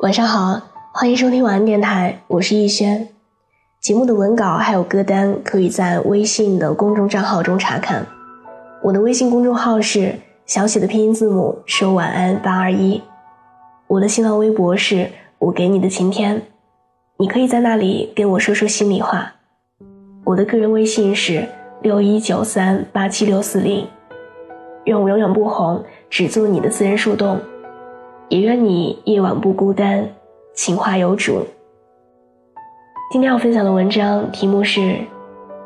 晚上好，欢迎收听晚安电台，我是逸轩。节目的文稿还有歌单可以在微信的公众账号中查看。我的微信公众号是小写的拼音字母说晚安八二一。我的新浪微博是我给你的晴天，你可以在那里跟我说说心里话。我的个人微信是六一九三八七六四零。愿我永远不红，只做你的私人树洞。也愿你夜晚不孤单，情话有主。今天要分享的文章题目是：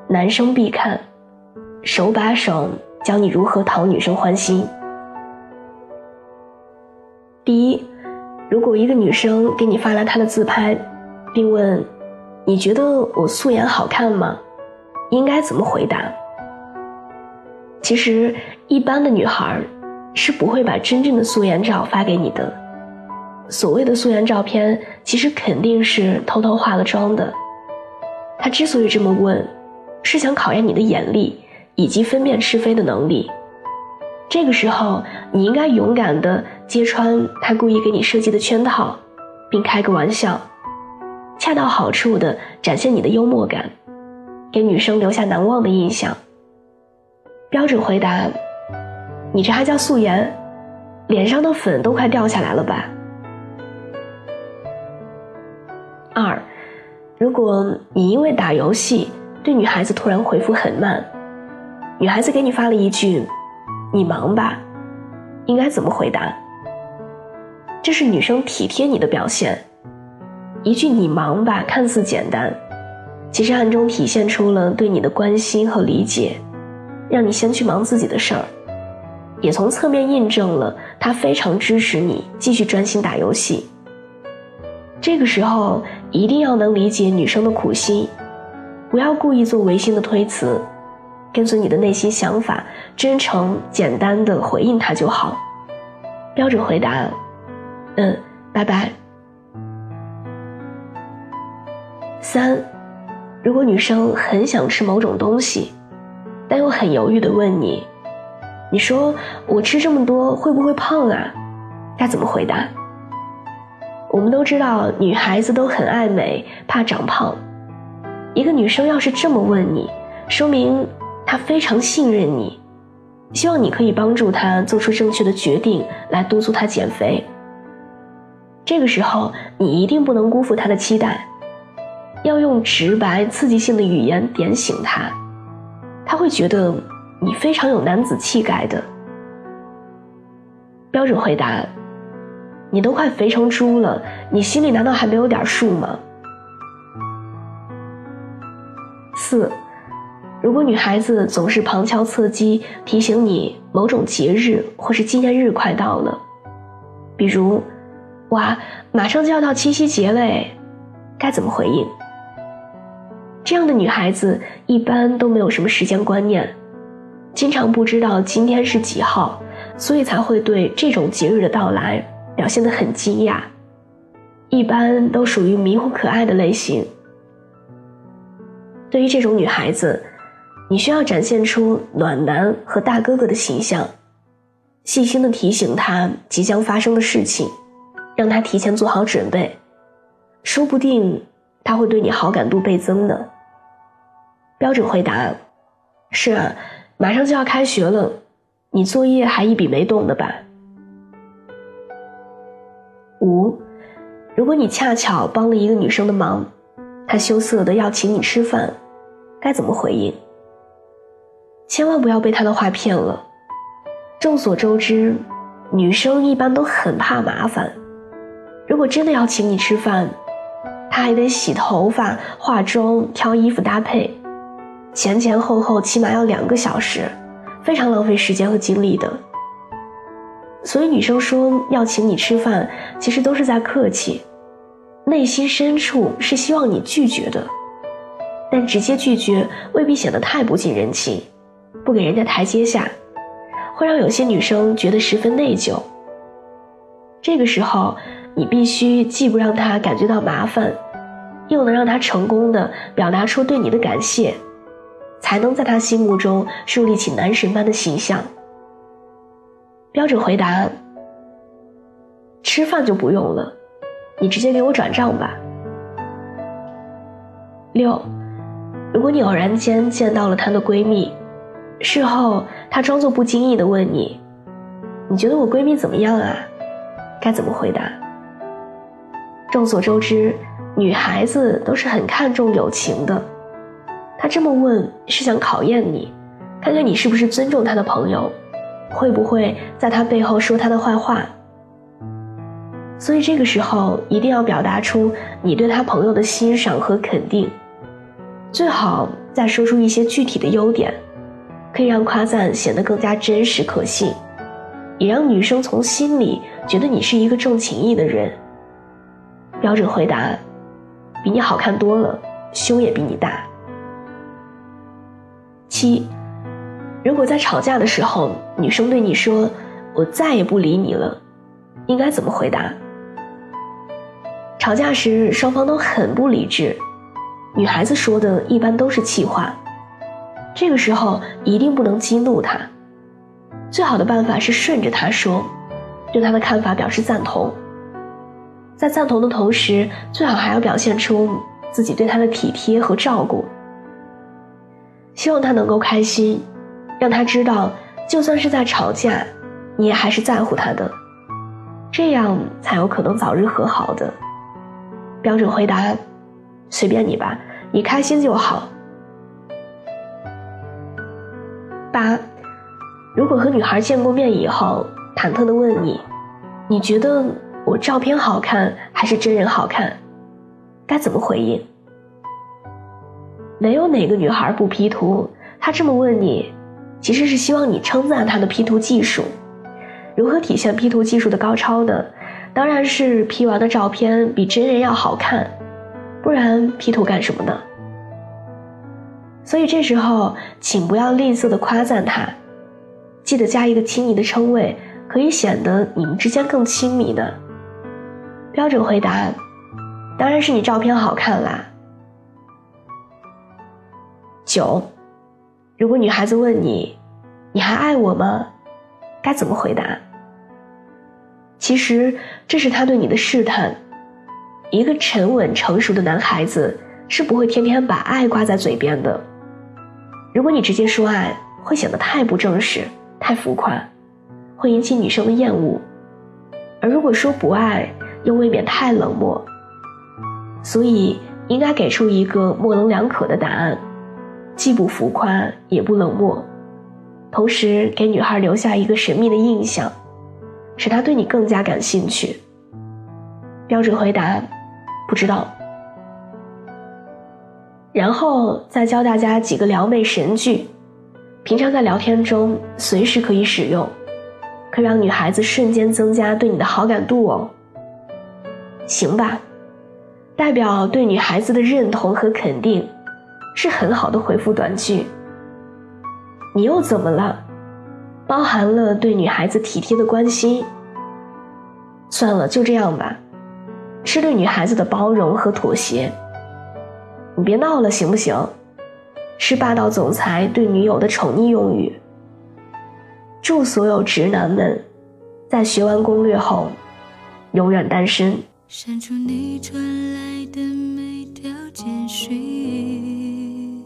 男生必看，手把手教你如何讨女生欢心。第一，如果一个女生给你发来她的自拍，并问你觉得我素颜好看吗？应该怎么回答？其实，一般的女孩是不会把真正的素颜照发给你的。所谓的素颜照片，其实肯定是偷偷化了妆的。他之所以这么问，是想考验你的眼力以及分辨是非的能力。这个时候，你应该勇敢地揭穿他故意给你设计的圈套，并开个玩笑，恰到好处地展现你的幽默感，给女生留下难忘的印象。标准回答。你这还叫素颜？脸上的粉都快掉下来了吧？二，如果你因为打游戏对女孩子突然回复很慢，女孩子给你发了一句“你忙吧”，应该怎么回答？这是女生体贴你的表现。一句“你忙吧”看似简单，其实暗中体现出了对你的关心和理解，让你先去忙自己的事儿。也从侧面印证了他非常支持你继续专心打游戏。这个时候一定要能理解女生的苦心，不要故意做违心的推辞，跟随你的内心想法，真诚简单的回应他就好。标准回答：嗯，拜拜。三，如果女生很想吃某种东西，但又很犹豫的问你。你说我吃这么多会不会胖啊？该怎么回答？我们都知道女孩子都很爱美，怕长胖。一个女生要是这么问你，说明她非常信任你，希望你可以帮助她做出正确的决定，来督促她减肥。这个时候你一定不能辜负她的期待，要用直白刺激性的语言点醒她，她会觉得。你非常有男子气概的标准回答，你都快肥成猪了，你心里难道还没有点数吗？四，如果女孩子总是旁敲侧击提醒你某种节日或是纪念日快到了，比如，哇，马上就要到七夕节嘞，该怎么回应？这样的女孩子一般都没有什么时间观念。经常不知道今天是几号，所以才会对这种节日的到来表现得很惊讶。一般都属于迷糊可爱的类型。对于这种女孩子，你需要展现出暖男和大哥哥的形象，细心的提醒她即将发生的事情，让她提前做好准备，说不定她会对你好感度倍增呢。标准回答：是啊。马上就要开学了，你作业还一笔没动的吧？五，如果你恰巧帮了一个女生的忙，她羞涩的要请你吃饭，该怎么回应？千万不要被她的话骗了。众所周知，女生一般都很怕麻烦，如果真的要请你吃饭，她还得洗头发、化妆、挑衣服搭配。前前后后起码要两个小时，非常浪费时间和精力的。所以女生说要请你吃饭，其实都是在客气，内心深处是希望你拒绝的。但直接拒绝未必显得太不近人情，不给人家台阶下，会让有些女生觉得十分内疚。这个时候，你必须既不让她感觉到麻烦，又能让她成功的表达出对你的感谢。才能在他心目中树立起男神般的形象。标准回答：吃饭就不用了，你直接给我转账吧。六，如果你偶然间见到了她的闺蜜，事后她装作不经意的问你：“你觉得我闺蜜怎么样啊？”该怎么回答？众所周知，女孩子都是很看重友情的。他这么问是想考验你，看看你是不是尊重他的朋友，会不会在他背后说他的坏话。所以这个时候一定要表达出你对他朋友的欣赏和肯定，最好再说出一些具体的优点，可以让夸赞显得更加真实可信。也让女生从心里觉得你是一个重情义的人。标准回答：比你好看多了，胸也比你大。七，如果在吵架的时候，女生对你说“我再也不理你了”，应该怎么回答？吵架时双方都很不理智，女孩子说的一般都是气话，这个时候一定不能激怒她。最好的办法是顺着他说，对他的看法表示赞同。在赞同的同时，最好还要表现出自己对他的体贴和照顾。希望他能够开心，让他知道，就算是在吵架，你也还是在乎他的，这样才有可能早日和好的。标准回答：随便你吧，你开心就好。八。如果和女孩见过面以后，忐忑的问你：“你觉得我照片好看还是真人好看？”该怎么回应？没有哪个女孩不 P 图，她这么问你，其实是希望你称赞她的 P 图技术。如何体现 P 图技术的高超呢？当然是 P 完的照片比真人要好看，不然 P 图干什么呢？所以这时候，请不要吝啬的夸赞她。记得加一个亲昵的称谓，可以显得你们之间更亲密的。标准回答：当然是你照片好看啦。九，如果女孩子问你，你还爱我吗？该怎么回答？其实这是他对你的试探。一个沉稳成熟的男孩子是不会天天把爱挂在嘴边的。如果你直接说爱，会显得太不正式。太浮夸，会引起女生的厌恶；而如果说不爱，又未免太冷漠。所以应该给出一个模棱两可的答案，既不浮夸也不冷漠，同时给女孩留下一个神秘的印象，使她对你更加感兴趣。标准回答：不知道。然后再教大家几个撩妹神句。平常在聊天中随时可以使用，可让女孩子瞬间增加对你的好感度哦。行吧，代表对女孩子的认同和肯定，是很好的回复短句。你又怎么了？包含了对女孩子体贴的关心。算了，就这样吧，是对女孩子的包容和妥协。你别闹了，行不行？是霸道总裁对女友的宠溺用语。祝所有直男们，在学完攻略后，永远单身。删除你传来的每条简讯，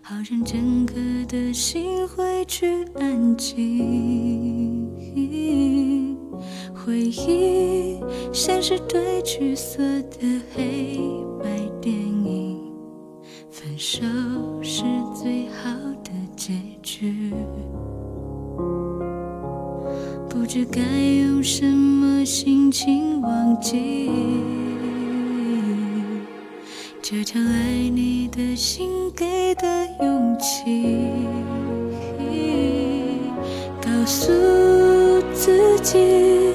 好让整个的心回去安静。回忆像是褪去色的黑请忘记这场爱你的心给的勇气，告诉自己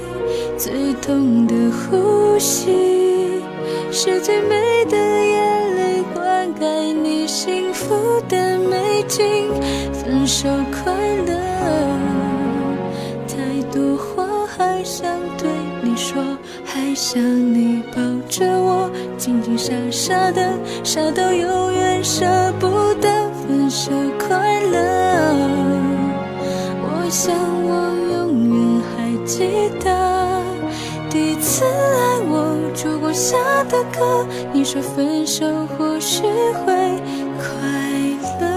最痛的呼吸是最美的眼。泪，灌溉你幸福的美景，分手快乐。想你抱着我，静静傻傻的，傻到永远舍不得。分手快乐，我想我永远还记得。第一次爱我，烛光下的歌，你说分手或许会快乐。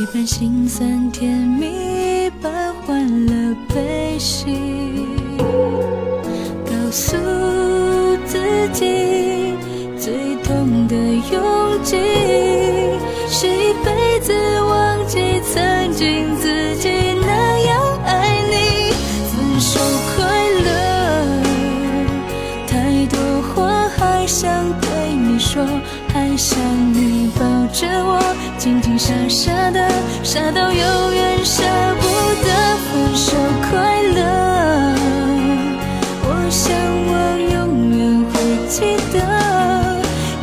一半心酸甜蜜，一半欢乐悲喜。告诉自己，最痛的勇气，是一辈子忘记曾经自己那样爱你。分手快乐，太多话还想对你说，还想你抱着我，静静傻傻的，傻到永远舍不得。分手快乐，我想我永远会记得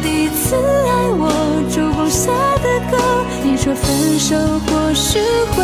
第一次爱我，烛光下的歌，你说分手或许会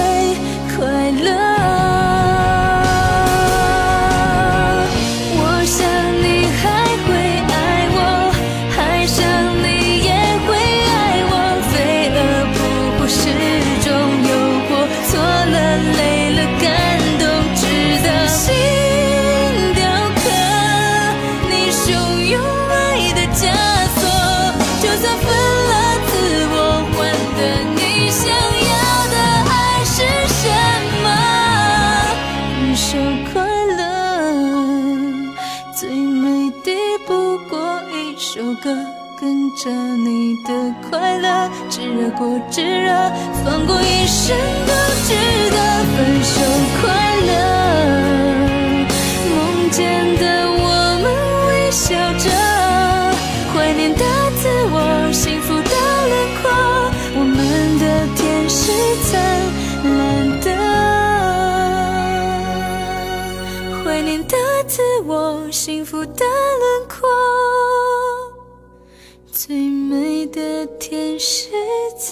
跟着你的快乐，炙热过炙热，放过一生都值得。分手快乐，梦见的我们微笑着，怀念的自我，幸福的轮廓，我们的天是灿烂的，怀念的自我，幸福的轮 it's